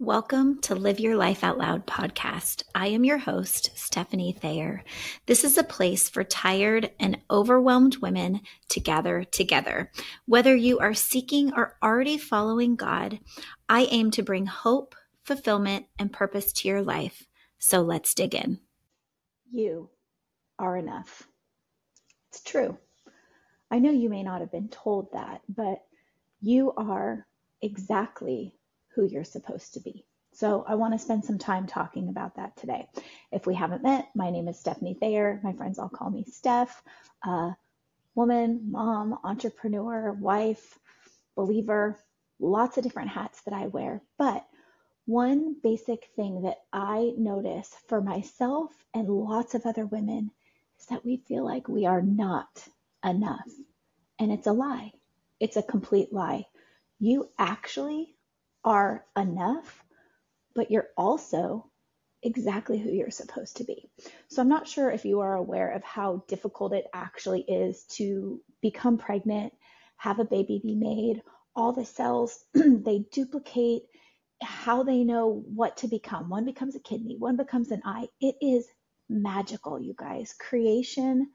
Welcome to Live Your Life Out Loud podcast. I am your host, Stefanie Thayer. This is a place for tired and overwhelmed women to gather together. Whether you are seeking or already following God, I aim to bring hope, fulfillment, and purpose to your life. So let's dig in. You are enough. It's true. I know you may not have been told that, but you are exactly who you're supposed to be. So I want to spend some time talking about that today. If we haven't met, my name is Stefanie Thayer. My friends all call me Steph. Woman, mom, entrepreneur, wife, believer, lots of different hats that I wear. But one basic thing that I notice for myself and lots of other women is that we feel like we are not enough. And it's a lie. It's a complete lie. You actually are enough, but you're also exactly who you're supposed to be. So I'm not sure if you are aware of how difficult it actually is to become pregnant, have a baby be made, all the cells, they duplicate how they know what to become. One becomes a kidney, one becomes an eye. It is magical, you guys. Creation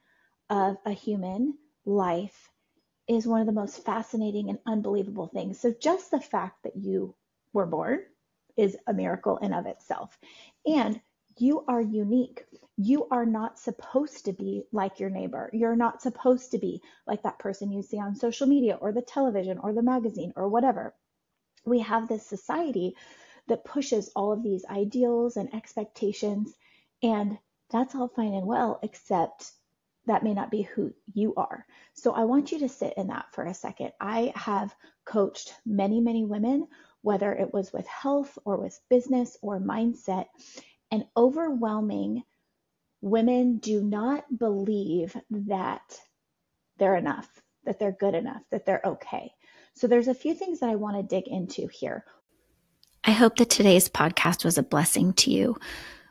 of a human life is one of the most fascinating and unbelievable things. So just the fact that you were born is a miracle in of itself. And you are unique. You are not supposed to be like your neighbor. You're not supposed to be like that person you see on social media or the television or the magazine or whatever. We have this society that pushes all of these ideals and expectations, and that's all fine and well, except that may not be who you are. So I want you to sit in that for a second. I have coached many, many women whether it was with health or with business or mindset. And overwhelming women do not believe that they're enough, that they're good enough, that they're okay. So there's a few things that I want to dig into here. I hope that today's podcast was a blessing to you.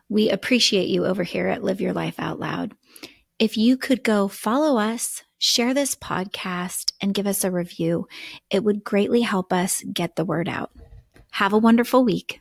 We appreciate you over here at Live Your Life Out Loud. If you could go follow us, share this podcast, and give us a review, it would greatly help us get the word out. Have a wonderful week.